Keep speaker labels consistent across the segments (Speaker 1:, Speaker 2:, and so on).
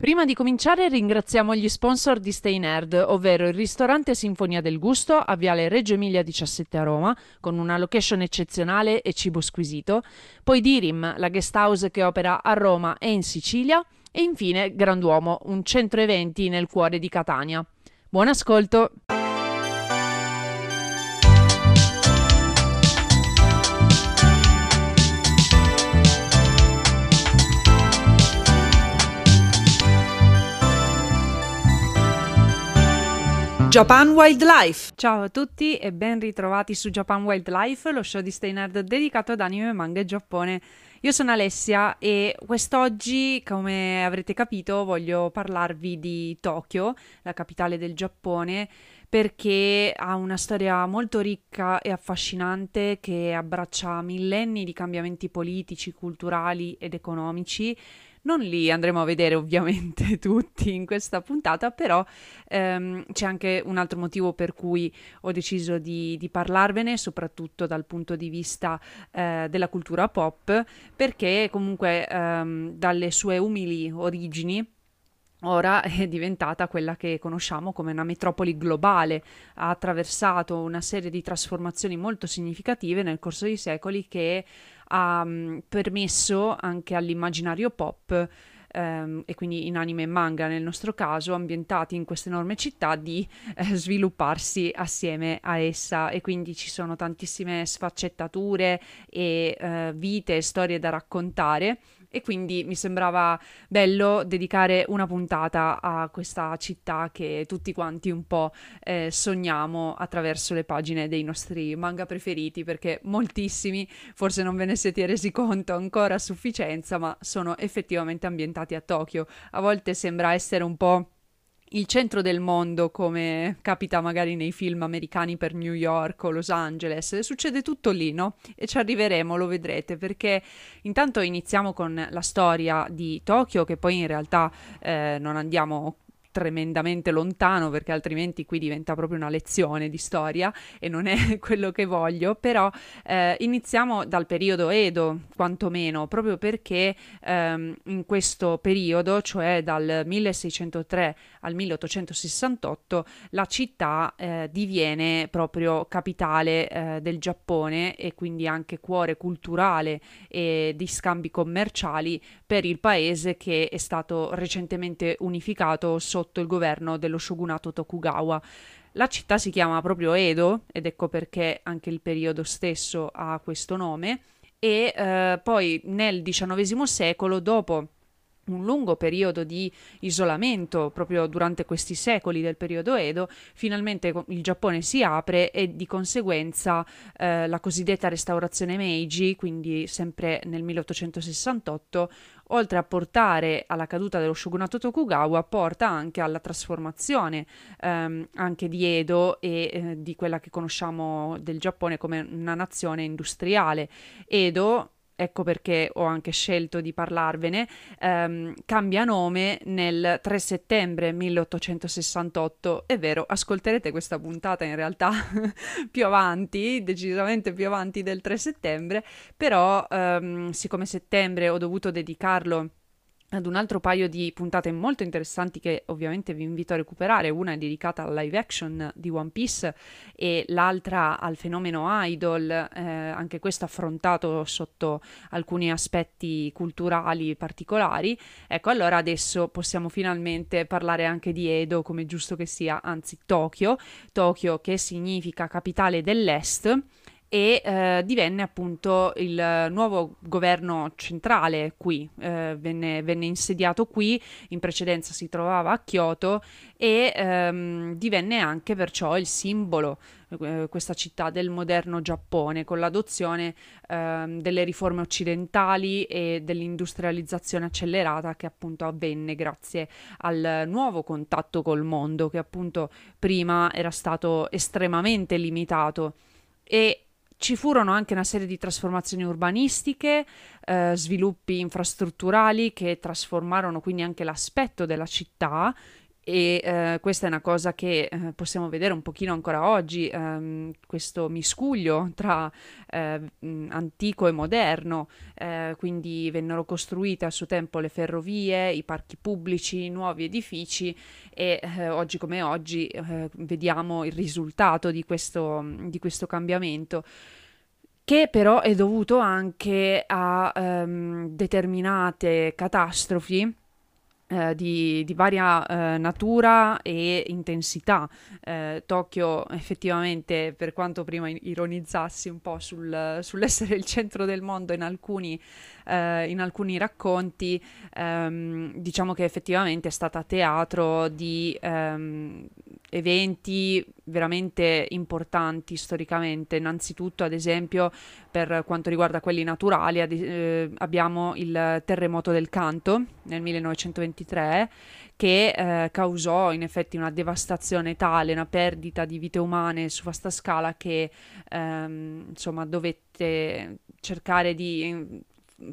Speaker 1: Prima di cominciare ringraziamo gli sponsor di Stay Nerd, ovvero il ristorante Sinfonia del Gusto a Viale Reggio Emilia 17 a Roma, con una location eccezionale e cibo squisito, poi Dirim, la guest house che opera a Roma e in Sicilia, e infine Granduomo, un centro eventi nel cuore di Catania. Buon ascolto!
Speaker 2: Japan Wildlife.
Speaker 1: Ciao a tutti e ben ritrovati su Japan Wildlife, lo show di Stay dedicato ad anime, manga e Giappone. Io sono Alessia e quest'oggi, come avrete capito, voglio parlarvi di Tokyo, la capitale del Giappone, perché ha una storia molto ricca e affascinante che abbraccia millenni di cambiamenti politici, culturali ed economici non li andremo a vedere ovviamente tutti in questa puntata, però ehm, c'è anche un altro motivo per cui ho deciso di, di parlarvene, soprattutto dal punto di vista eh, della cultura pop, perché comunque ehm, dalle sue umili origini ora è diventata quella che conosciamo come una metropoli globale, ha attraversato una serie di trasformazioni molto significative nel corso dei secoli che ha um, permesso anche all'immaginario pop Um, e quindi in anime e manga nel nostro caso, ambientati in questa enorme città, di eh, svilupparsi assieme a essa. E quindi ci sono tantissime sfaccettature e uh, vite e storie da raccontare e quindi mi sembrava bello dedicare una puntata a questa città che tutti quanti un po' eh, sogniamo attraverso le pagine dei nostri manga preferiti perché moltissimi forse non ve ne siete resi conto ancora a sufficienza ma sono effettivamente ambientati a Tokyo. A volte sembra essere un po' il centro del mondo come capita magari nei film americani per New York o Los Angeles, succede tutto lì, no? E ci arriveremo, lo vedrete, perché intanto iniziamo con la storia di Tokyo, che poi in realtà eh, non andiamo tremendamente lontano perché altrimenti qui diventa proprio una lezione di storia e non è quello che voglio, però eh, iniziamo dal periodo Edo, quantomeno, proprio perché ehm, in questo periodo, cioè dal 1603 al 1868, la città eh, diviene proprio capitale eh, del Giappone e quindi anche cuore culturale e di scambi commerciali per il paese che è stato recentemente unificato sotto il governo dello shogunato Tokugawa. La città si chiama proprio Edo ed ecco perché anche il periodo stesso ha questo nome e eh, poi nel XIX secolo, dopo un lungo periodo di isolamento proprio durante questi secoli del periodo Edo, finalmente il Giappone si apre e di conseguenza eh, la cosiddetta restaurazione Meiji, quindi sempre nel 1868, oltre a portare alla caduta dello shogunato Tokugawa, porta anche alla trasformazione ehm, anche di Edo e eh, di quella che conosciamo del Giappone come una nazione industriale. Edo ecco perché ho anche scelto di parlarvene, ehm, cambia nome nel 3 settembre 1868. È vero, ascolterete questa puntata in realtà più avanti, decisamente più avanti del 3 settembre, però ehm, siccome settembre ho dovuto dedicarlo ad un altro paio di puntate molto interessanti che ovviamente vi invito a recuperare. Una è dedicata al live action di One Piece e l'altra al fenomeno idol, eh, anche questo affrontato sotto alcuni aspetti culturali particolari. Ecco, allora adesso possiamo finalmente parlare anche di Edo, come giusto che sia, anzi Tokyo, Tokyo che significa capitale dell'est e eh, divenne appunto il nuovo governo centrale qui, eh, venne, venne, insediato qui, in precedenza si trovava a Kyoto e ehm, divenne anche perciò il simbolo, eh, questa città del moderno Giappone, con l'adozione ehm, delle riforme occidentali e dell'industrializzazione accelerata che appunto avvenne grazie al nuovo contatto col mondo che appunto prima era stato estremamente limitato e ci furono anche una serie di trasformazioni urbanistiche, eh, sviluppi infrastrutturali che trasformarono quindi anche l'aspetto della città e eh, questa è una cosa che eh, possiamo vedere un pochino ancora oggi, ehm, questo miscuglio tra eh, antico e moderno, eh, quindi vennero costruite a suo tempo le ferrovie, i parchi pubblici, nuovi edifici e eh, oggi come oggi eh, vediamo il risultato di questo, di questo cambiamento che però è dovuto anche a um, determinate catastrofi eh, di, di, varia eh, natura e intensità. Eh, Tokyo effettivamente, per quanto prima ironizzassi un po' sul, sull'essere il centro del mondo in alcuni, eh, in alcuni racconti, ehm, diciamo che effettivamente è stata teatro di ehm, eventi veramente importanti storicamente. Innanzitutto, ad esempio, per quanto riguarda quelli naturali, ad, eh, abbiamo il terremoto del Canto nel 1923 che eh, causò in effetti una devastazione tale, una perdita di vite umane su vasta scala che ehm, insomma dovette cercare di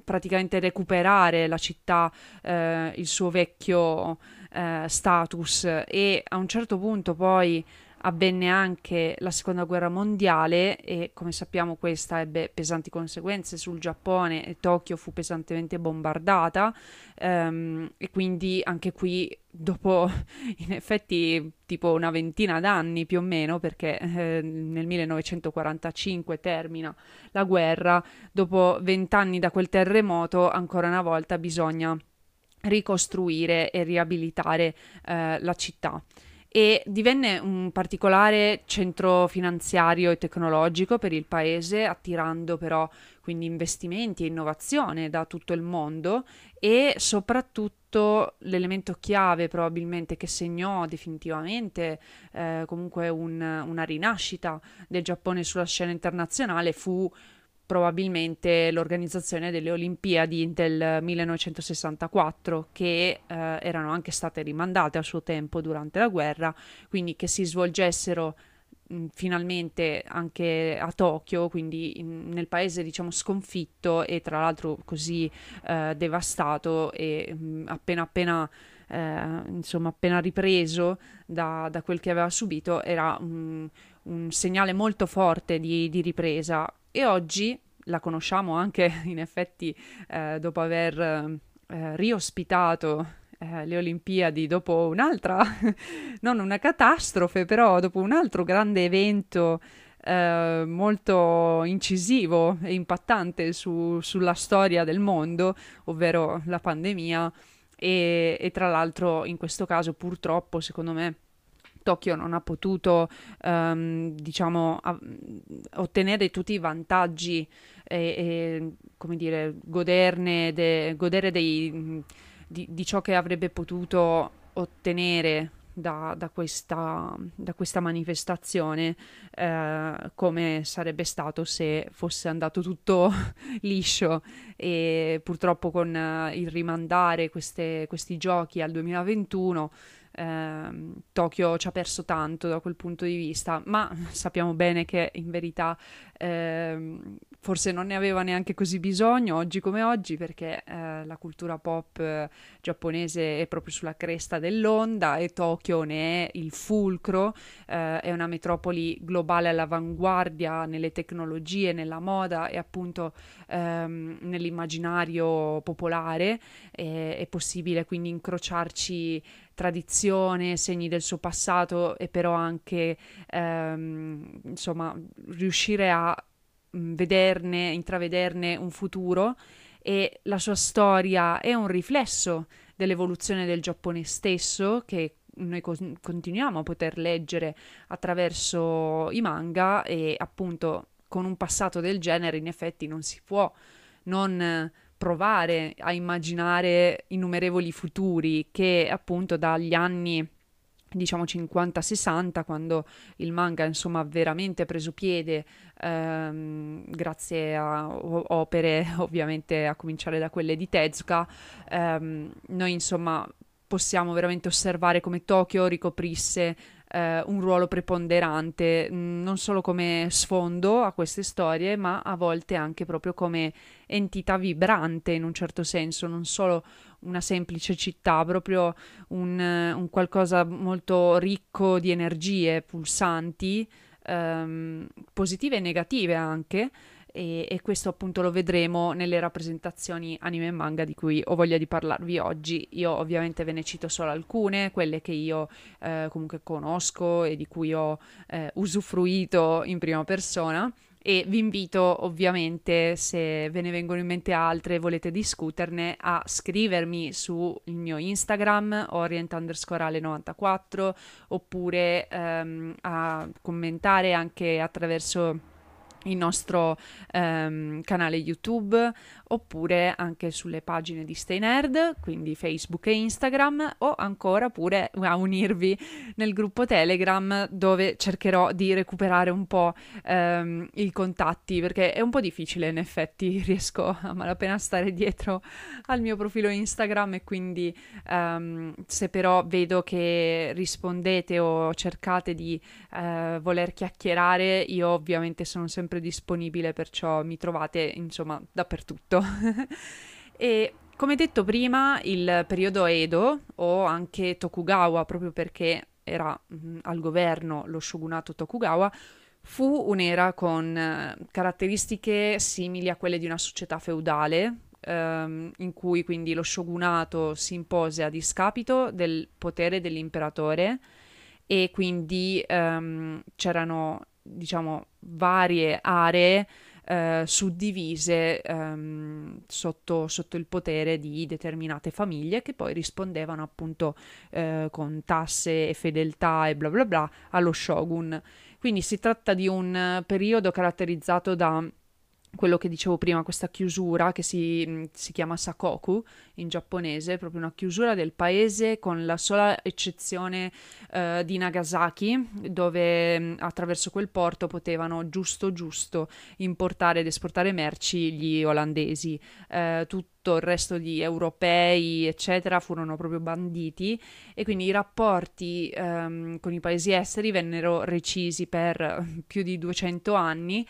Speaker 1: praticamente recuperare la città, eh, il suo vecchio eh, status. E a un certo punto poi avvenne anche la seconda guerra mondiale e come sappiamo questa ebbe pesanti conseguenze sul Giappone e Tokyo fu pesantemente bombardata. Ehm, e quindi anche qui dopo in effetti tipo una ventina d'anni più o meno perché eh, nel 1945 termina la guerra dopo vent'anni da quel terremoto ancora una volta bisogna ricostruire e riabilitare eh, la città. E divenne un particolare centro finanziario e tecnologico per il paese, attirando però quindi investimenti e innovazione da tutto il mondo e soprattutto l'elemento chiave probabilmente che segnò definitivamente eh, comunque un, una rinascita del Giappone sulla scena internazionale fu probabilmente l'organizzazione delle Olimpiadi del 1964 che eh, erano anche state rimandate a suo tempo durante la guerra, quindi che si svolgessero mh, finalmente anche a Tokyo, quindi in, nel paese diciamo sconfitto e tra l'altro così eh, devastato e mh, appena appena eh, insomma appena ripreso da, da, quel che aveva subito era un, un segnale molto forte di, di ripresa. E oggi la conosciamo anche in effetti eh, dopo aver eh, riospitato eh, le Olimpiadi dopo un'altra, non una catastrofe, però dopo un altro grande evento eh, molto incisivo e impattante su, sulla storia del mondo, ovvero la pandemia. E, e tra l'altro in questo caso purtroppo secondo me Tokyo non ha potuto, um, diciamo, a- ottenere tutti i vantaggi e, e come dire, goderne, de- godere dei, di, di, ciò che avrebbe potuto ottenere da, da, questa, da questa, manifestazione eh, come sarebbe stato se fosse andato tutto liscio. E purtroppo con uh, il rimandare queste, questi giochi al 2021 eh, Tokyo ci ha perso tanto da quel punto di vista, ma sappiamo bene che in verità eh, forse non ne aveva neanche così bisogno oggi come oggi perché eh, la cultura pop eh, giapponese è proprio sulla cresta dell'onda e Tokyo ne è il fulcro, eh, è una metropoli globale all'avanguardia nelle tecnologie, nella moda e appunto ehm, nell'immaginario popolare, è possibile quindi incrociarci tradizione, segni del suo passato e però anche ehm, insomma riuscire a mh, vederne, intravederne un futuro. E la sua storia è un riflesso dell'evoluzione del Giappone stesso che noi co- continuiamo a poter leggere attraverso i manga e appunto con un passato del genere in effetti non si può non provare a immaginare innumerevoli futuri che appunto dagli anni diciamo 50-60 quando il manga insomma ha veramente preso piede ehm, grazie a opere ovviamente a cominciare da quelle di Tezuka ehm, noi insomma possiamo veramente osservare come Tokyo ricoprisse eh, un ruolo preponderante, mm, non solo come sfondo a queste storie, ma a volte anche proprio come entità vibrante in un certo senso, non solo una semplice città, proprio un, un qualcosa molto ricco di energie pulsanti, ehm, positive e negative anche e, e, questo appunto lo vedremo nelle rappresentazioni anime e manga di cui ho voglia di parlarvi oggi. Io ovviamente ve ne cito solo alcune, quelle che io eh, comunque conosco e di cui ho eh, usufruito in prima persona e vi invito ovviamente se ve ne vengono in mente altre e volete discuterne a scrivermi sul mio Instagram orient underscore 94 oppure ehm, a commentare anche attraverso il nostro ehm, canale YouTube oppure anche sulle pagine di Stay Nerd, quindi Facebook e Instagram, o ancora pure a unirvi nel gruppo Telegram dove cercherò di recuperare un po' ehm, i contatti perché è un po' difficile in effetti, riesco a malapena stare dietro al mio profilo Instagram e quindi ehm, se però vedo che rispondete o cercate di eh, voler chiacchierare, io ovviamente sono sempre disponibile, perciò mi trovate insomma dappertutto tutto. e come detto prima, il periodo Edo o anche Tokugawa, proprio perché era mh, mm, al governo lo shogunato Tokugawa, fu un'era con eh, caratteristiche simili a quelle di una società feudale, ehm, in cui quindi lo shogunato si impose a discapito del potere dell'imperatore e quindi ehm, c'erano, diciamo, varie aree eh, suddivise ehm, sotto, sotto, il potere di determinate famiglie che poi rispondevano appunto eh, con tasse e fedeltà e bla bla bla allo shogun. Quindi si tratta di un periodo caratterizzato da quello che dicevo prima, questa chiusura che si, mm, si, chiama Sakoku in giapponese, proprio una chiusura del paese con la sola eccezione uh, di Nagasaki, dove mm, attraverso quel porto potevano giusto giusto importare ed esportare merci gli olandesi. Uh, tutto il resto di europei, eccetera, furono proprio banditi e quindi i rapporti um, con i paesi esteri vennero recisi per più di 200 anni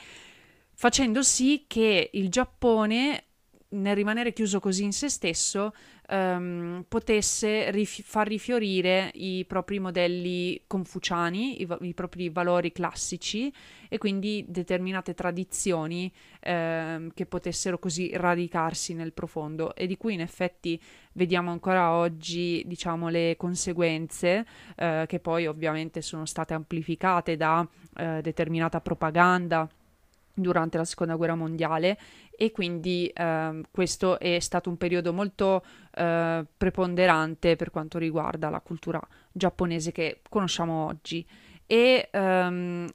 Speaker 1: facendo sì che il Giappone, nel rimanere chiuso così in se stesso, um, potesse rif- far rifiorire i propri modelli confuciani, i, va- i, propri valori classici e quindi determinate tradizioni um, che potessero così radicarsi nel profondo e di cui in effetti vediamo ancora oggi diciamo le conseguenze uh, che poi ovviamente sono state amplificate da uh, determinata propaganda durante la seconda guerra mondiale e quindi eh, questo è stato un periodo molto eh, preponderante per quanto riguarda la cultura giapponese che conosciamo oggi. E um,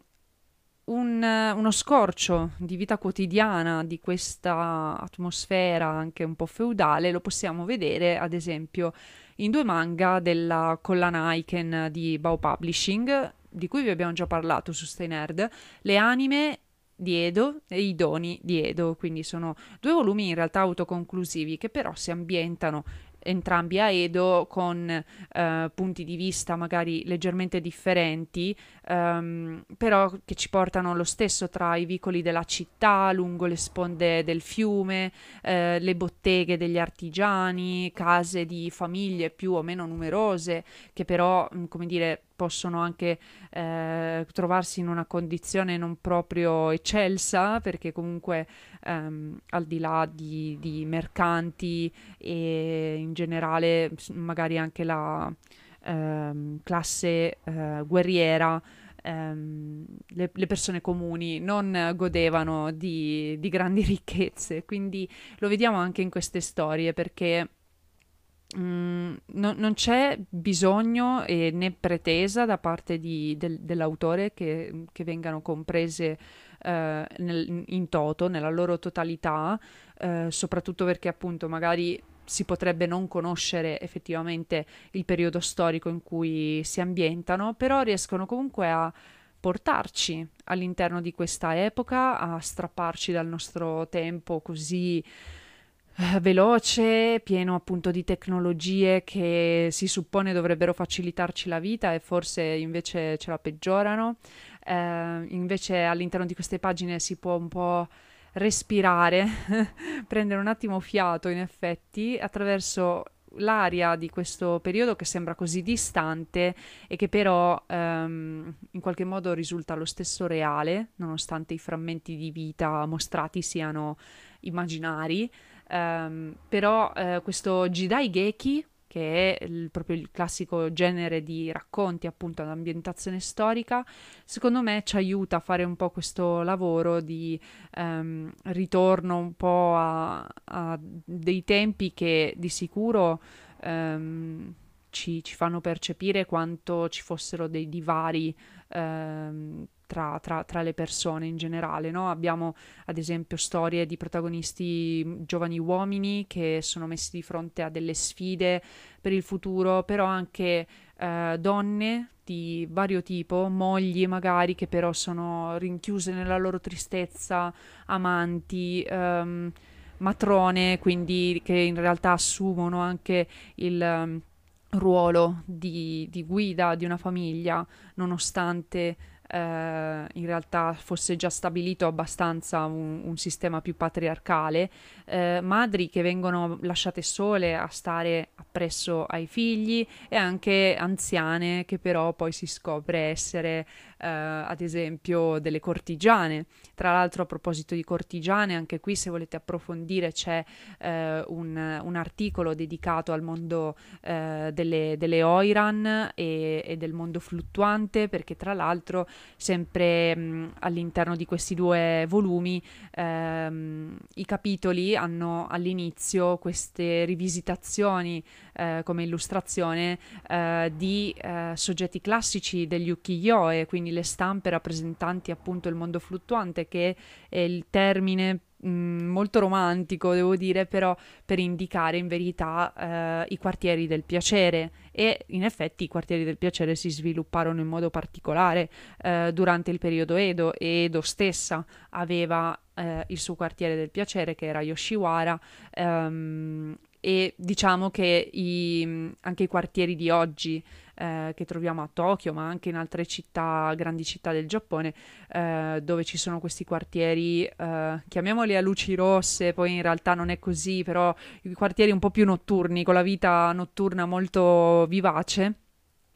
Speaker 1: un, uno scorcio di vita quotidiana di questa atmosfera anche un po' feudale lo possiamo vedere ad esempio in due manga della collana Aiken di Bao Publishing di cui vi abbiamo già parlato su Stay Nerd, Le anime di Edo e i doni di Edo, quindi sono due volumi in realtà autoconclusivi che però si ambientano entrambi a Edo con eh, punti di vista magari leggermente differenti, ehm, però che ci portano lo stesso tra i vicoli della città, lungo le sponde del fiume, eh, le botteghe degli artigiani, case di famiglie più o meno numerose, che però, mm, come dire, possono anche eh, trovarsi in una condizione non proprio eccelsa, perché comunque ehm, al di là di, di, mercanti e in generale magari anche la ehm, classe eh, guerriera, ehm, le, le, persone comuni non godevano di, di grandi ricchezze, quindi lo vediamo anche in queste storie perché Mm, no, non c'è bisogno né pretesa da parte di, del, dell'autore che, che, vengano comprese eh, nel, in toto, nella loro totalità, eh, soprattutto perché appunto magari si potrebbe non conoscere effettivamente il periodo storico in cui si ambientano, però riescono comunque a portarci all'interno di questa epoca, a strapparci dal nostro tempo così veloce, pieno appunto di tecnologie che si suppone dovrebbero facilitarci la vita e forse invece ce la peggiorano. Eh, invece all'interno di queste pagine si può un po' respirare, prendere un attimo fiato in effetti attraverso l'aria di questo periodo che sembra così distante e che però um, in qualche modo risulta lo stesso reale, nonostante i frammenti di vita mostrati siano immaginari. Um, però uh, questo Jidai Geki, che è il, proprio il classico genere di racconti appunto ad ambientazione storica, secondo me ci aiuta a fare un po' questo lavoro di um, ritorno un po' a, a, dei tempi che di sicuro um, ci, ci, fanno percepire quanto ci fossero dei divari tra, tra, tra, le persone in generale. No? Abbiamo ad esempio storie di protagonisti giovani uomini che sono messi di fronte a delle sfide per il futuro, però anche eh, donne di vario tipo, mogli magari che però sono rinchiuse nella loro tristezza, amanti. Um, matrone, quindi che in realtà assumono anche il um, ruolo di, di, guida di una famiglia, nonostante eh, in realtà fosse già stabilito abbastanza un, un sistema più patriarcale, eh, madri che vengono lasciate sole a stare appresso ai figli e anche anziane che però poi si scopre essere eh, ad esempio delle cortigiane. Tra l'altro a proposito di cortigiane, anche qui se volete approfondire c'è eh, un, un, articolo dedicato al mondo eh, delle, delle Oiran e, e, del mondo fluttuante perché tra l'altro sempre mh, all'interno di questi due volumi ehm, i capitoli hanno all'inizio queste rivisitazioni eh, come illustrazione eh, di eh, soggetti classici degli ukiyo-e, quindi le stampe rappresentanti appunto il mondo fluttuante, che è il termine mm, molto romantico, devo dire, però per indicare in verità eh, i quartieri del piacere. E in effetti i quartieri del piacere si svilupparono in modo particolare eh, durante il periodo Edo. E Edo stessa aveva eh, il suo quartiere del piacere che era Yoshiwara ehm, e diciamo che i, anche i quartieri di oggi eh, che troviamo a Tokyo, ma anche in altre città, grandi città del Giappone, eh, dove ci sono questi quartieri, eh, chiamiamoli a luci rosse, poi in realtà non è così, però i quartieri un po' più notturni, con la vita notturna molto vivace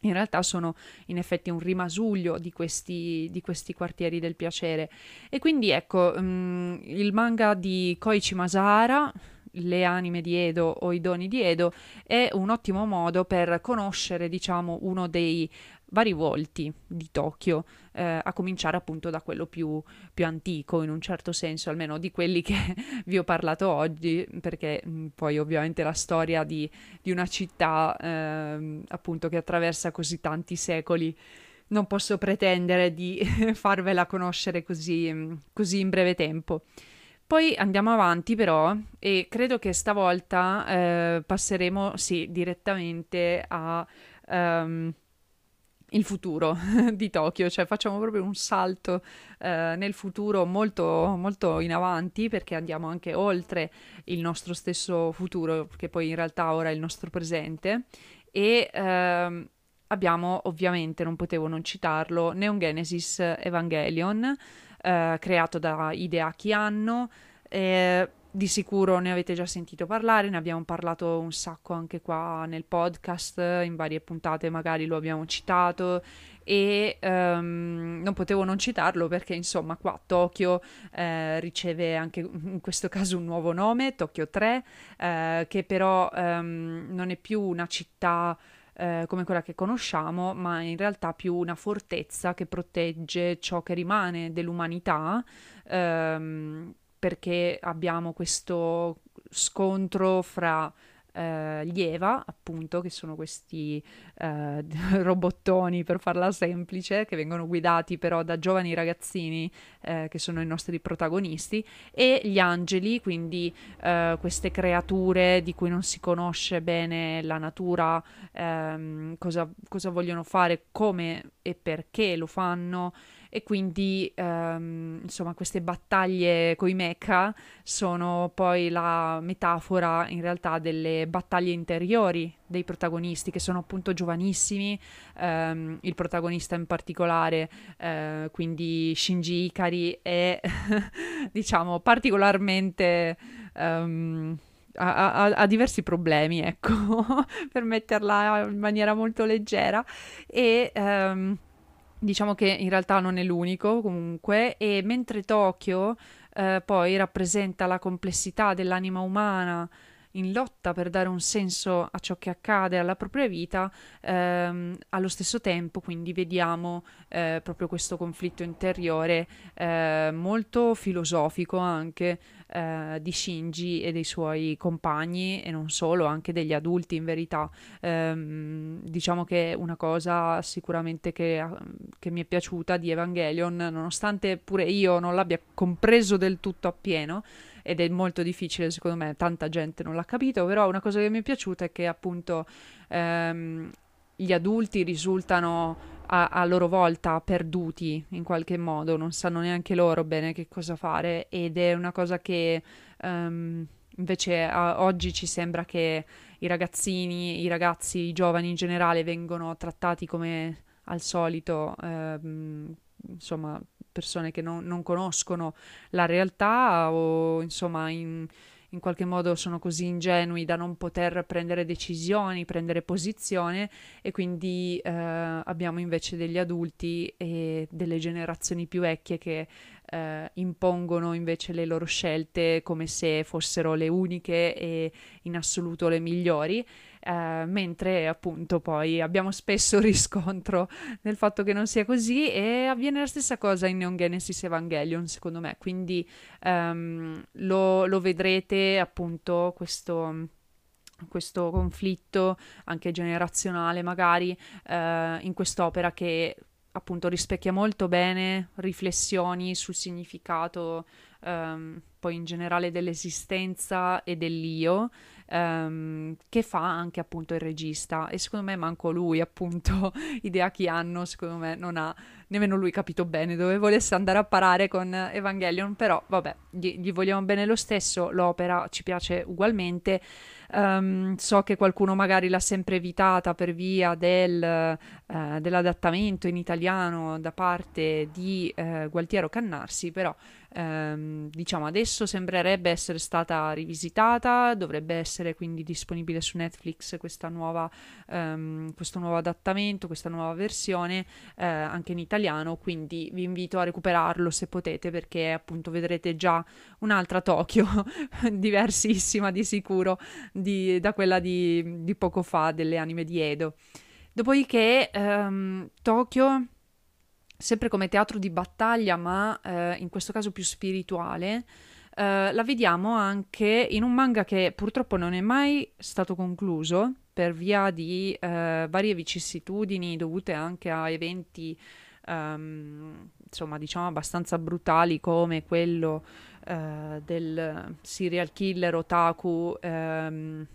Speaker 1: in realtà sono in effetti un rimasuglio di questi, di questi quartieri del piacere. E quindi ecco, um, il manga di Koichi Masahara, le anime di Edo o i doni di Edo è un ottimo modo per conoscere, diciamo, uno dei vari volti di Tokyo, eh, a cominciare appunto da quello più, più, antico, in un certo senso, almeno di quelli che vi ho parlato oggi, perché mh, mm, poi ovviamente la storia di, di una città eh, appunto che attraversa così tanti secoli non posso pretendere di farvela conoscere così, mm, così in breve tempo. Poi andiamo avanti però e credo che stavolta eh, passeremo sì, direttamente a um, il futuro di Tokyo, cioè facciamo proprio un salto eh, nel futuro molto, molto in avanti perché andiamo anche oltre il nostro stesso futuro, che poi in realtà ora è il nostro presente. E ehm, abbiamo ovviamente, non potevo non citarlo, Neon Genesis Evangelion eh, creato da Hideaki Anno. Eh, di sicuro ne avete già sentito parlare, ne abbiamo parlato un sacco anche qua nel podcast, in varie puntate magari lo abbiamo citato e um, non potevo non citarlo perché insomma qua Tokyo eh, riceve anche in questo caso un nuovo nome, Tokyo 3, eh, che però um, non è più una città eh, come quella che conosciamo, ma in realtà più una fortezza che protegge ciò che rimane dell'umanità, ehm, perché abbiamo questo scontro fra eh, gli Eva, appunto, che sono questi eh, robottoni, per farla semplice, che vengono guidati però da giovani ragazzini, eh, che sono i nostri protagonisti, e gli angeli, quindi eh, queste creature di cui non si conosce bene la natura, ehm, cosa, cosa vogliono fare, come e perché lo fanno e quindi ehm, insomma queste battaglie coi mecha sono poi la metafora in realtà delle battaglie interiori dei protagonisti che sono appunto giovanissimi, ehm, il protagonista in particolare, eh, quindi Shinji Ikari è diciamo particolarmente... Um, ha, ha, diversi problemi, ecco, per metterla in maniera molto leggera. E um, Diciamo che in realtà non è l'unico comunque, e mentre Tokyo eh, poi rappresenta la complessità dell'anima umana in lotta per dare un senso a ciò che accade alla propria vita, ehm, allo stesso tempo quindi vediamo eh, proprio questo conflitto interiore eh, molto filosofico anche eh, di Shinji e dei suoi compagni e non solo, anche degli adulti in verità. Ehm, diciamo che una cosa sicuramente che, che mi è piaciuta di Evangelion, nonostante pure io non l'abbia compreso del tutto appieno, ed è molto difficile secondo me, tanta gente non l'ha capito, però una cosa che mi è piaciuta è che appunto ehm, gli adulti risultano a, a, loro volta perduti in qualche modo, non sanno neanche loro bene che cosa fare ed è una cosa che um, invece a, oggi ci sembra che i ragazzini, i ragazzi, i giovani in generale vengono trattati come al solito, um, insomma, persone che non, non conoscono la realtà o insomma in, in qualche modo sono così ingenui da non poter prendere decisioni, prendere posizione e quindi eh, abbiamo invece degli adulti e delle generazioni più vecchie che eh, impongono invece le loro scelte come se fossero le uniche e in assoluto le migliori eh, mentre appunto poi abbiamo spesso riscontro del fatto che non sia così e avviene la stessa cosa in Neon Genesis Evangelion secondo me, quindi um, lo, lo vedrete appunto questo questo conflitto anche generazionale magari eh, in quest'opera che appunto rispecchia molto bene riflessioni sul significato um, poi in generale dell'esistenza e dell'io ehm, che fa anche appunto il regista. E secondo me manco lui appunto idea chi hanno secondo me non ha nemmeno lui capito bene dove volesse andare a parare con Evangelion però vabbè gli, gli vogliamo bene lo stesso l'opera ci piace ugualmente. Um, so che qualcuno magari l'ha sempre evitata per via del, uh, dell'adattamento in italiano da parte di uh, Gualtiero Cannarsi, però um, diciamo adesso sembrerebbe essere stata rivisitata, dovrebbe essere quindi disponibile su Netflix nuova, um, questo nuovo adattamento, questa nuova versione uh, anche in italiano, quindi vi invito a recuperarlo se potete perché appunto vedrete già un'altra Tokyo diversissima di sicuro di, da quella di, di, poco fa delle anime di Edo. Dopodiché um, Tokyo, sempre come teatro di battaglia, ma uh, in questo caso più spirituale, uh, la vediamo anche in un manga che purtroppo non è mai stato concluso per via di uh, varie vicissitudini dovute anche a eventi um, insomma diciamo abbastanza brutali come quello uh, del serial killer otaku um,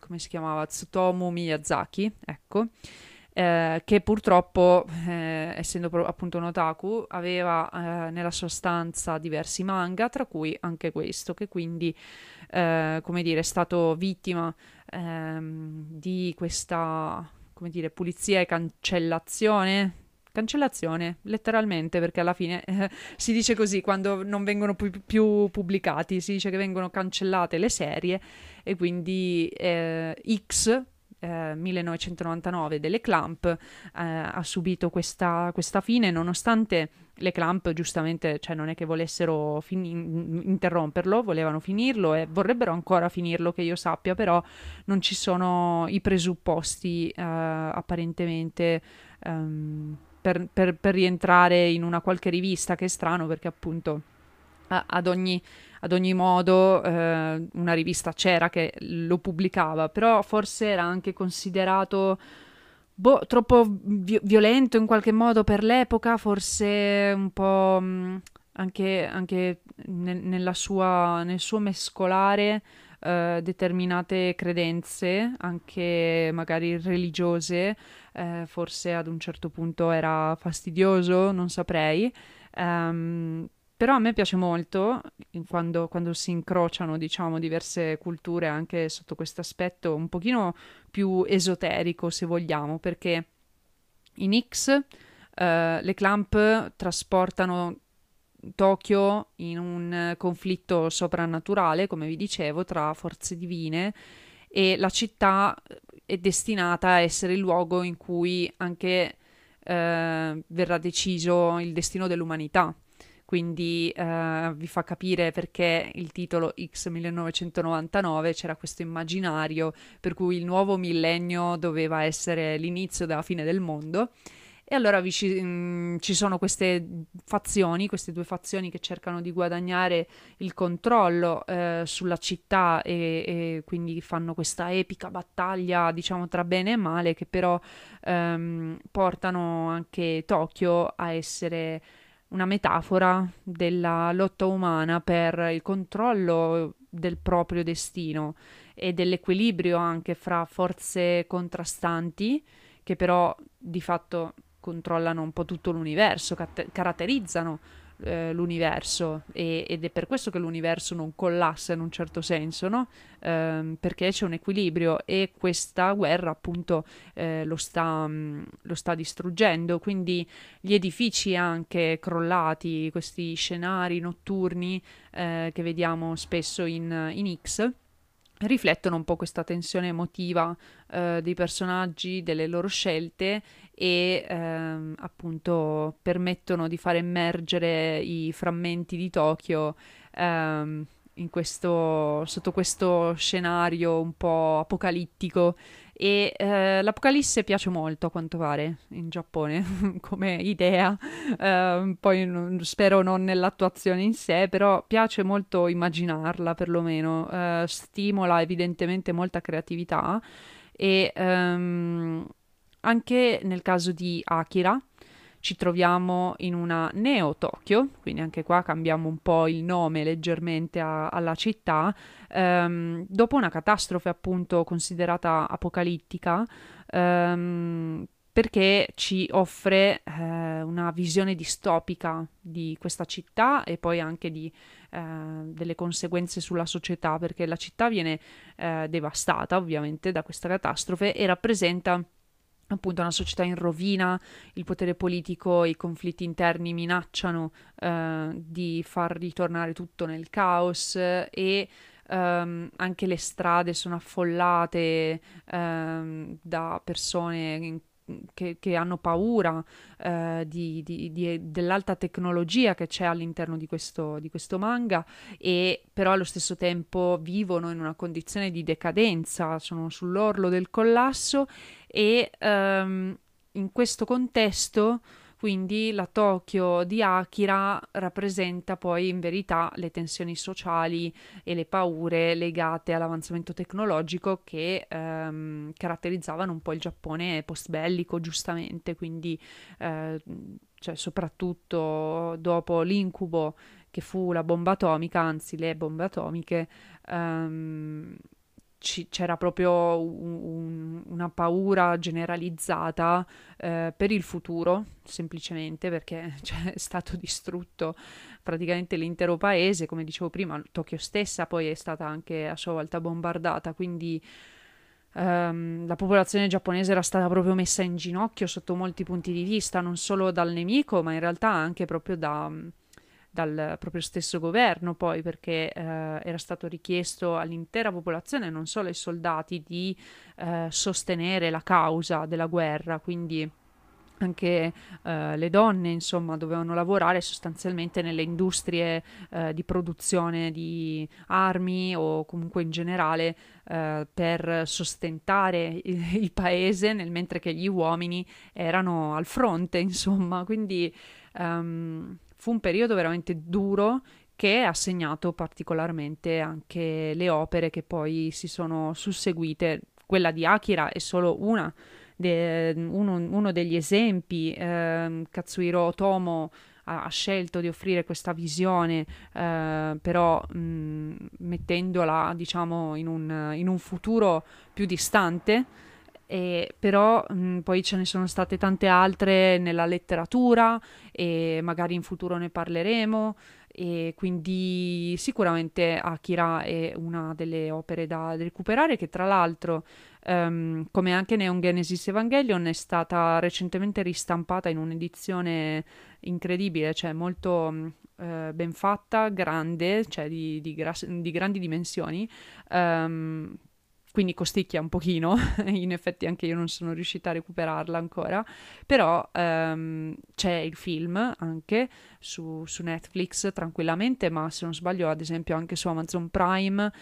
Speaker 1: come si chiamava? Tsutomu Miyazaki ecco eh, che purtroppo, eh, essendo pro- appunto un otaku, aveva eh, nella sua stanza diversi manga, tra cui anche questo, che quindi, eh, come dire, è stato vittima ehm, di questa, come dire, pulizia e cancellazione. Cancellazione, letteralmente, perché alla fine eh, si dice così quando non vengono più, più, pubblicati, si dice che vengono cancellate le serie e quindi eh, X, eh, 1999 delle Clamp, eh, ha subito questa, questa, fine, nonostante le Clamp giustamente, cioè non è che volessero fin- interromperlo, volevano finirlo e vorrebbero ancora finirlo, che io sappia, però non ci sono i presupposti eh, apparentemente. Um, per, per, per, rientrare in una qualche rivista, che è strano perché appunto a, ad, ogni, ad, ogni, modo eh, una rivista c'era che lo pubblicava, però forse era anche considerato boh, troppo vi- violento in qualche modo per l'epoca, forse un po' mh, anche, anche nel, sua, nel suo mescolare eh, determinate credenze, anche magari religiose, eh, forse ad un certo punto era fastidioso, non saprei. Um, però a me piace molto quando, quando, si incrociano, diciamo, diverse culture anche sotto questo aspetto un pochino più esoterico, se vogliamo, perché in X eh, le Clamp trasportano Tokyo in un conflitto soprannaturale, come vi dicevo, tra forze divine e la città è destinata a essere il luogo in cui anche eh, verrà deciso il destino dell'umanità quindi eh, vi fa capire perché il titolo X 1999 c'era questo immaginario per cui il nuovo millennio doveva essere l'inizio della fine del mondo. E allora ci, mh, mm, ci, sono queste fazioni, queste due fazioni che cercano di guadagnare il controllo eh, sulla città e, e, quindi fanno questa epica battaglia, diciamo, tra bene e male, che però ehm, portano anche Tokyo a essere una metafora della lotta umana per il controllo del proprio destino e dell'equilibrio anche fra forze contrastanti che però di fatto controllano un po' tutto l'universo, caratterizzano eh, l'universo e, ed è per questo che l'universo non collassa in un certo senso, no? Eh, perché c'è un equilibrio e questa guerra appunto eh, lo, sta, mh, mm, lo sta distruggendo, quindi gli edifici anche crollati, questi scenari notturni eh, che vediamo spesso in, in X riflettono un po' questa tensione emotiva eh, dei personaggi, delle loro scelte e ehm, appunto permettono di far emergere i frammenti di Tokyo ehm, questo, sotto questo scenario un po' apocalittico. E eh, l'Apocalisse piace molto a quanto pare in Giappone come idea, eh, poi non, spero non nell'attuazione in sé, però piace molto immaginarla perlomeno, eh, stimola evidentemente molta creatività e ehm, anche nel caso di Akira ci troviamo in una Neo Tokyo, quindi anche qua cambiamo un po' il nome leggermente a, alla città, ehm, dopo una catastrofe appunto considerata apocalittica, ehm, perché ci offre eh, una visione distopica di questa città e poi anche di, eh, delle conseguenze sulla società, perché la città viene eh, devastata ovviamente da questa catastrofe e rappresenta appunto una società in rovina, il potere politico i conflitti interni minacciano eh, di far ritornare tutto nel caos e ehm, anche le strade sono affollate ehm, da persone in che, che, hanno paura eh, di, di, di, dell'alta tecnologia che c'è all'interno questo, di questo, manga e però allo stesso tempo vivono in una condizione di decadenza, sono sull'orlo del collasso e ehm, in questo contesto quindi la Tokyo di Akira rappresenta poi in verità le tensioni sociali e le paure legate all'avanzamento tecnologico che ehm, caratterizzavano un po' il Giappone post-bellico, giustamente, quindi eh, cioè, soprattutto dopo l'incubo che fu la bomba atomica, anzi le bombe atomiche. Ehm, ci, c'era proprio un, un, una paura generalizzata eh, per il futuro, semplicemente perché cioè, è stato distrutto praticamente l'intero paese, come dicevo prima, Tokyo stessa poi è stata anche a sua volta bombardata, quindi Um, la popolazione giapponese era stata proprio messa in ginocchio sotto molti punti di vista, non solo dal nemico, ma in realtà anche proprio da, dal proprio stesso governo, poi perché eh, era stato richiesto all'intera popolazione, non solo ai soldati, di eh, sostenere la causa della guerra, quindi anche eh, le donne insomma dovevano lavorare sostanzialmente nelle industrie eh, di produzione di armi o comunque in generale eh, per sostentare il, il, paese nel mentre che gli uomini erano al fronte insomma. Quindi um, fu un periodo veramente duro che ha segnato particolarmente anche le opere che poi si sono susseguite. Quella di Akira è solo una, de, uno, uno, degli esempi. Eh, Katsuhiro Otomo ha, ha scelto di offrire questa visione, eh, però mh, mettendola diciamo in un, in un futuro più distante. E, però mh, poi ce ne sono state tante altre nella letteratura e magari in futuro ne parleremo e quindi sicuramente Akira è una delle opere da recuperare che tra l'altro um, come anche Neon Genesis Evangelion è stata recentemente ristampata in un'edizione incredibile, cioè molto uh, ben fatta, grande, cioè di, di, gra- di grandi dimensioni. Um, quindi costicchia un pochino, in effetti anche io non sono riuscita a recuperarla ancora, però um, c'è il film anche su, su, Netflix tranquillamente, ma se non sbaglio ad esempio anche su Amazon Prime,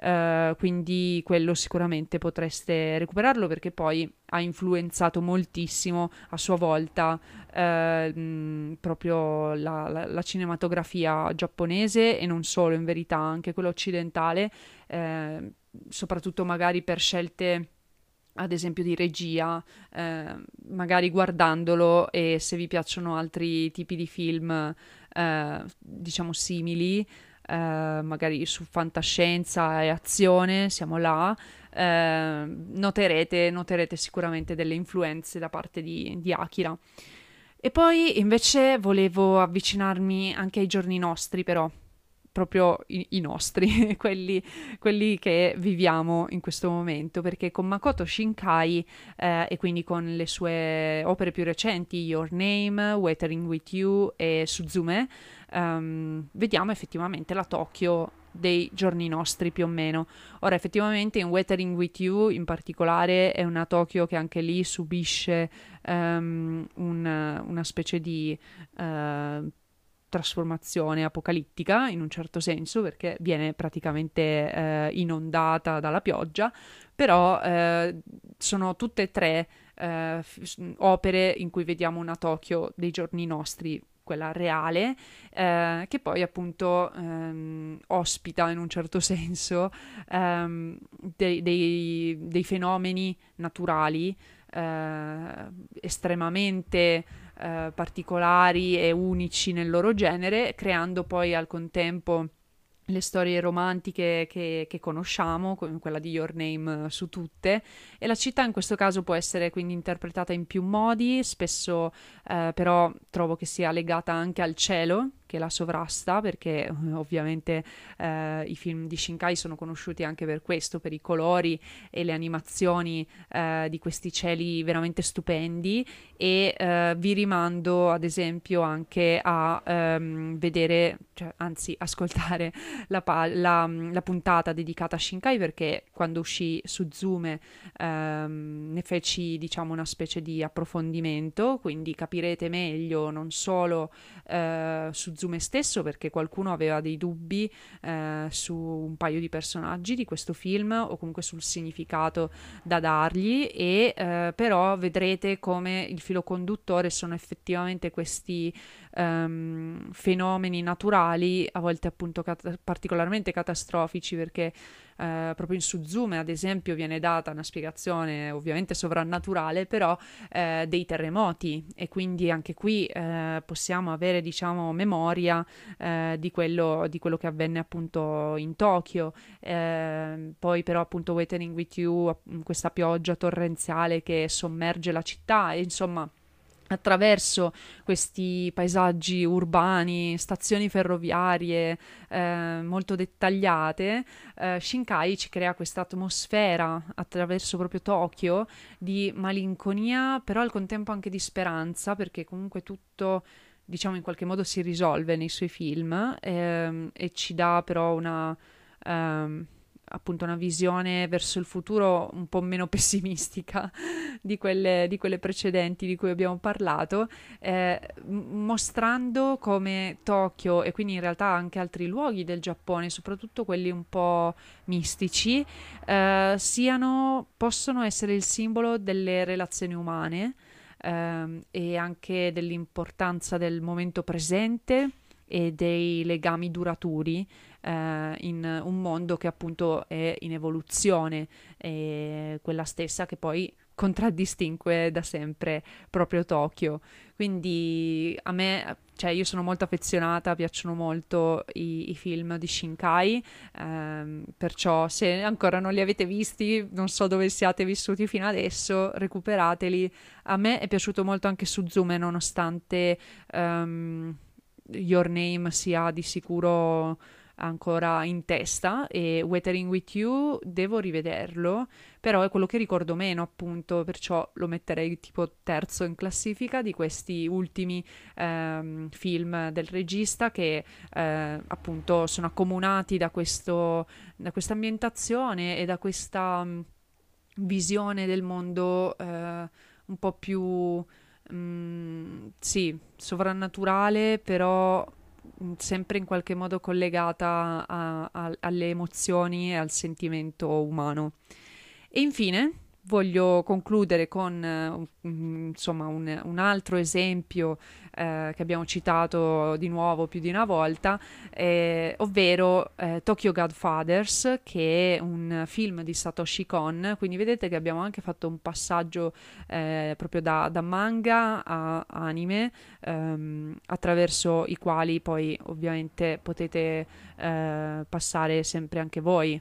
Speaker 1: uh, quindi quello sicuramente potreste recuperarlo perché poi ha influenzato moltissimo a sua volta uh, mh, proprio la, la, la, cinematografia giapponese e non solo in verità, anche quella occidentale. Uh, soprattutto magari per scelte ad esempio di regia, eh, magari guardandolo e se vi piacciono altri tipi di film, eh, diciamo simili, eh, magari su fantascienza e azione, siamo là, eh, noterete, noterete, sicuramente delle influenze da parte di, di Akira. E poi invece volevo avvicinarmi anche ai giorni nostri, però, proprio i, i nostri, quelli, quelli, che viviamo in questo momento, perché con Makoto Shinkai eh, e quindi con le sue opere più recenti, Your Name, Weathering with You e Suzume, um, vediamo effettivamente la Tokyo dei giorni nostri più o meno. Ora effettivamente in Weathering with You in particolare è una Tokyo che anche lì subisce um, un, una specie di uh, trasformazione apocalittica in un certo senso perché viene praticamente eh, inondata dalla pioggia, però eh, sono tutte e tre eh, opere in cui vediamo una Tokyo dei giorni nostri quella reale, eh, che poi appunto ehm, ospita in un certo senso ehm, dei, dei, dei, fenomeni naturali eh, estremamente eh, particolari e unici nel loro genere, creando poi al contempo le storie romantiche che, che, conosciamo, come quella di Your Name su tutte, e la città in questo caso può essere quindi interpretata in più modi, spesso eh, però trovo che sia legata anche al cielo, che la sovrasta, perché eh, ovviamente eh, i film di Shinkai sono conosciuti anche per questo, per i colori e le animazioni eh, di questi cieli veramente stupendi e eh, vi rimando ad esempio anche a ehm, vedere, cioè, anzi ascoltare la, la, la, puntata dedicata a Shinkai perché quando uscì su Zoom ehm, ne feci diciamo una specie di approfondimento, quindi capirete meglio non solo eh, su Zoom stesso perché qualcuno aveva dei dubbi eh, su un paio di personaggi di questo film o comunque sul significato da dargli e eh, però vedrete come il filo conduttore sono effettivamente questi um, fenomeni naturali a volte appunto cat- particolarmente catastrofici perché eh, proprio in Suzume, ad esempio, viene data una spiegazione ovviamente sovrannaturale, però eh, dei terremoti e quindi anche qui eh, possiamo avere, diciamo, memoria eh, di quello, di, quello, che avvenne appunto in Tokyo. Eh, poi però appunto Waiting With You, questa pioggia torrenziale che sommerge la città insomma attraverso questi paesaggi urbani, stazioni ferroviarie eh, molto dettagliate, eh, Shinkai ci crea questa atmosfera attraverso proprio Tokyo di malinconia, però al contempo anche di speranza, perché comunque tutto diciamo in qualche modo si risolve nei suoi film ehm, e ci dà però una ehm, appunto una visione verso il futuro un po' meno pessimistica di quelle, di quelle precedenti di cui abbiamo parlato, eh, mostrando come Tokyo e quindi in realtà anche altri luoghi del Giappone, soprattutto quelli un po' mistici, eh, siano, possono essere il simbolo delle relazioni umane eh, e anche dell'importanza del momento presente e dei legami duraturi eh, in un mondo che appunto è in evoluzione, e quella stessa che poi contraddistingue da sempre proprio Tokyo. Quindi a me, cioè io sono molto affezionata, piacciono molto i, i film di Shinkai, ehm, perciò se ancora non li avete visti, non so dove siate vissuti fino adesso, recuperateli. A me è piaciuto molto anche Suzume, nonostante um, Your Name sia di sicuro ancora in testa e Weathering with You devo rivederlo, però è quello che ricordo meno appunto, perciò lo metterei tipo terzo in classifica di questi ultimi ehm, film del regista che eh, appunto sono accomunati da, questa ambientazione e da questa mh, visione del mondo eh, un po' più... Mm, sì, sovrannaturale, però Mm, sempre in qualche modo collegata a, a, alle emozioni e al sentimento umano. E infine, voglio concludere con uh, insomma un, un, altro esempio uh, che abbiamo citato di nuovo più di una volta, eh, ovvero uh, Tokyo Godfathers, che è un film di Satoshi Kon. Quindi vedete che abbiamo anche fatto un passaggio proprio da, da, manga a anime, um, attraverso i quali poi ovviamente potete passare sempre anche voi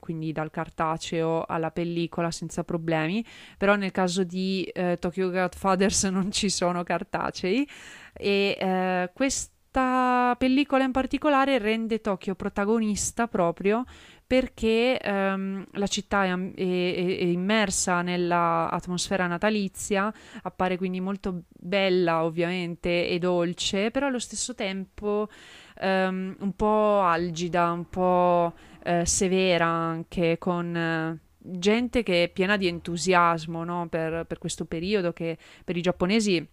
Speaker 1: Quindi dal cartaceo alla pellicola senza problemi, però nel caso di eh, Tokyo Godfathers non ci sono cartacei e eh, questa pellicola in particolare rende Tokyo protagonista proprio perché ehm, la città è, è, è, immersa nell'atmosfera natalizia, appare quindi molto bella ovviamente e dolce, però allo stesso tempo ehm, un po' algida, un po' eh, severa anche con eh, gente che è piena di entusiasmo no? per, per questo periodo che per i giapponesi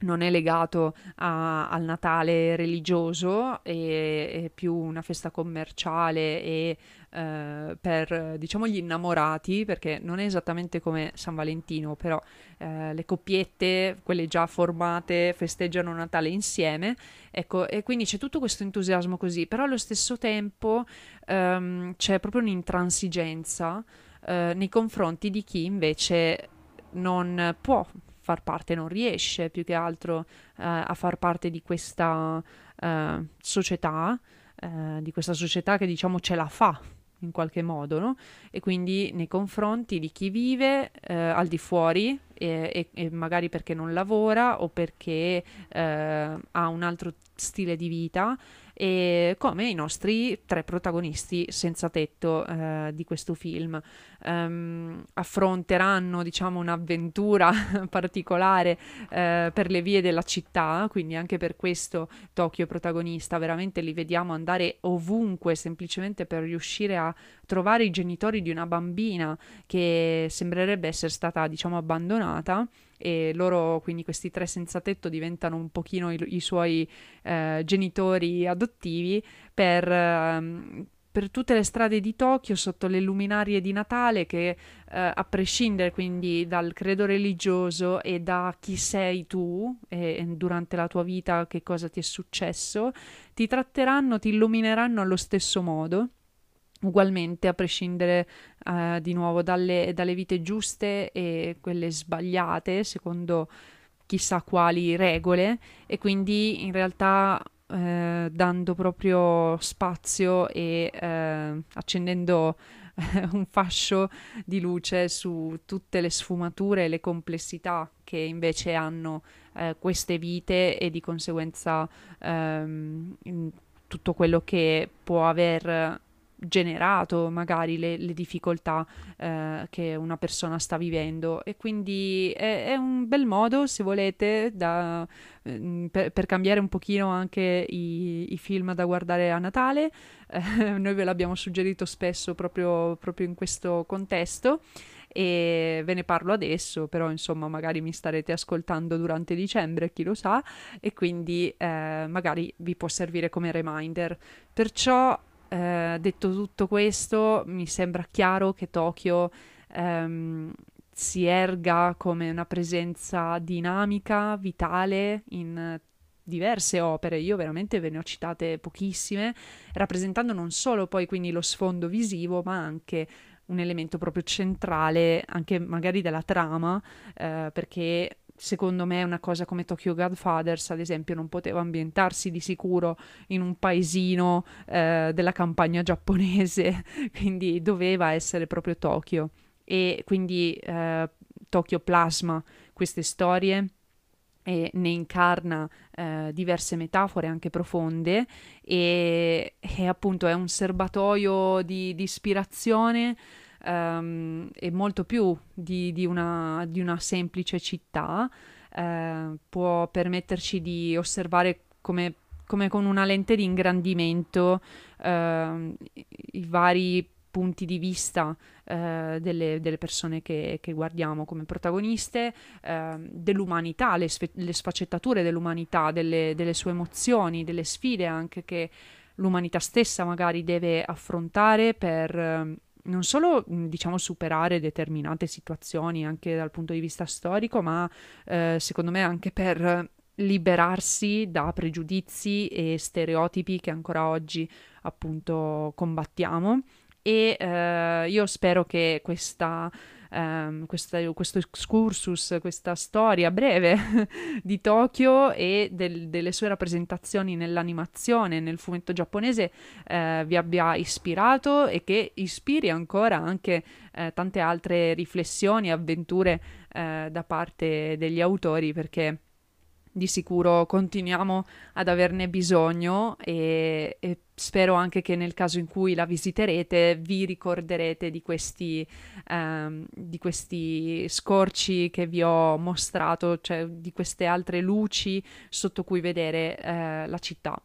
Speaker 1: non è legato a, al Natale religioso, è, è, più una festa commerciale e eh, per diciamo gli innamorati, perché non è esattamente come San Valentino, però eh, le coppiette, quelle già formate, festeggiano Natale insieme, ecco, e quindi c'è tutto questo entusiasmo così, però allo stesso tempo ehm, c'è proprio un'intransigenza eh, nei confronti di chi invece non può far parte, non riesce più che altro eh, a far parte di questa eh, società, eh, di questa società che diciamo ce la fa in qualche modo, no? E quindi nei confronti di chi vive eh, al di fuori e, e, e, magari perché non lavora o perché eh, ha un altro stile di vita e come i nostri tre protagonisti senza tetto eh, di questo film. Um, affronteranno diciamo un'avventura particolare eh, per le vie della città quindi anche per questo Tokyo protagonista veramente li vediamo andare ovunque semplicemente per riuscire a trovare i genitori di una bambina che sembrerebbe essere stata diciamo abbandonata e loro, quindi questi tre senza tetto, diventano un pochino i, i suoi eh, genitori adottivi per... Um, per tutte le strade di Tokyo sotto le luminarie di Natale che eh, a prescindere quindi dal credo religioso e da chi sei tu e, e, durante la tua vita che cosa ti è successo ti tratteranno, ti illumineranno allo stesso modo ugualmente a prescindere uh, di nuovo dalle, dalle, vite giuste e quelle sbagliate secondo chissà quali regole. E quindi in realtà uh, dando proprio spazio e uh, accendendo un fascio di luce su tutte le sfumature e le complessità che invece hanno queste vite e di conseguenza um, tutto quello che può aver generato magari le, le difficoltà eh, che una persona sta vivendo. E quindi è, è un bel modo se volete da, eh, per, per, cambiare un pochino anche i, i, film da guardare a Natale. Eh, noi ve l'abbiamo suggerito spesso proprio, proprio in questo contesto. E ve ne parlo adesso, però insomma magari mi starete ascoltando durante dicembre, chi lo sa, e quindi eh, magari vi può servire come reminder. Perciò eh, detto tutto questo, mi sembra chiaro che Tokyo ehm, si erga come una presenza dinamica, vitale in diverse opere, io veramente ve ne ho citate pochissime, rappresentando non solo poi quindi lo sfondo visivo, ma anche un elemento proprio centrale anche magari della trama, eh, perché secondo me una cosa come Tokyo Godfathers, ad esempio, non poteva ambientarsi di sicuro in un paesino eh, della campagna giapponese, quindi doveva essere proprio Tokyo. E quindi eh, Tokyo plasma queste storie e ne incarna eh, diverse metafore anche profonde e, e, appunto è un serbatoio di, di ispirazione um, e molto più di, di, una, di una, semplice città uh, può permetterci di osservare come, come, con una lente di ingrandimento uh, i vari punti di vista eh, delle, delle, persone che, che, guardiamo come protagoniste, eh, dell'umanità, le, sfe- le, sfaccettature dell'umanità, delle, delle, sue emozioni, delle sfide anche che l'umanità stessa magari deve affrontare per eh, non solo diciamo superare determinate situazioni anche dal punto di vista storico, ma eh, secondo me anche per liberarsi da pregiudizi e stereotipi che ancora oggi appunto combattiamo. E eh, io spero che questa, ehm, questa, questo excursus, questa storia breve di Tokyo e del, delle sue rappresentazioni nell'animazione, nel fumetto giapponese eh, vi abbia ispirato e che ispiri ancora anche eh, tante altre riflessioni avventure eh, da parte degli autori perché di sicuro continuiamo ad averne bisogno e, e, spero anche che nel caso in cui la visiterete vi ricorderete di questi, um, di questi scorci che vi ho mostrato, cioè di queste altre luci sotto cui vedere uh, la città.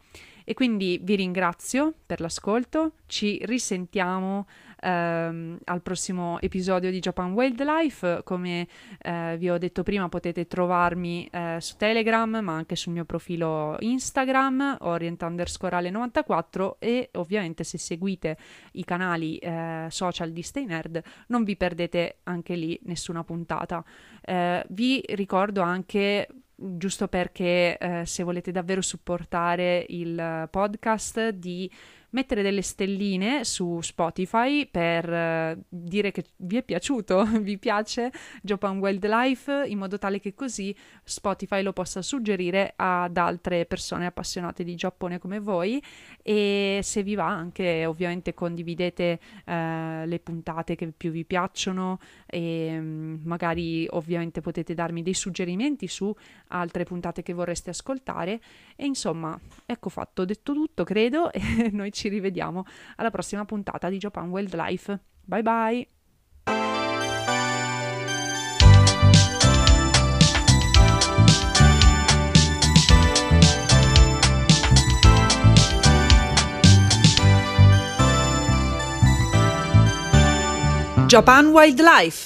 Speaker 1: E quindi vi ringrazio per l'ascolto, ci risentiamo ehm, al prossimo episodio di Japan Wildlife. Come eh, vi ho detto prima, potete trovarmi eh, su Telegram, ma anche sul mio profilo Instagram, orient underscore 94 e ovviamente se seguite i canali eh, social di Stay Nerd non vi perdete anche lì nessuna puntata. Eh, vi ricordo anche giusto perché eh, se volete davvero supportare il podcast di mettere delle stelline su Spotify per uh, dire che vi è piaciuto, vi piace Japan Wildlife, in modo tale che così Spotify lo possa suggerire ad altre persone appassionate di Giappone come voi. E se vi va anche ovviamente condividete uh, le puntate che più vi piacciono e um, magari ovviamente potete darmi dei suggerimenti su altre puntate che vorreste ascoltare e insomma ecco fatto, detto tutto credo e noi ci rivediamo alla prossima puntata di Japan Wildlife. Bye bye!
Speaker 2: Japan Wildlife